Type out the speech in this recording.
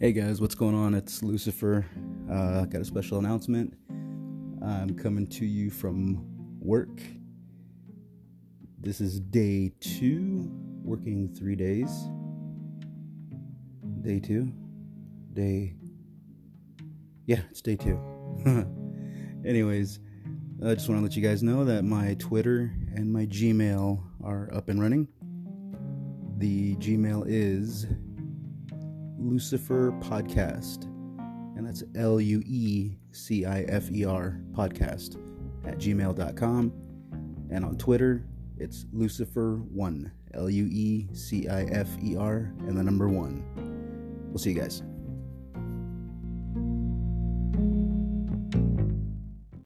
Hey guys, what's going on? It's Lucifer. Uh, got a special announcement. I'm coming to you from work. This is day two, working three days. Day two? Day. Yeah, it's day two. Anyways, I just want to let you guys know that my Twitter and my Gmail are up and running. The Gmail is Luecifer Podcast, and that's L U E C I F E R podcast at gmail.com. And on Twitter, it's Luecifer1, L U E C I F E R, and the number one. We'll see you guys.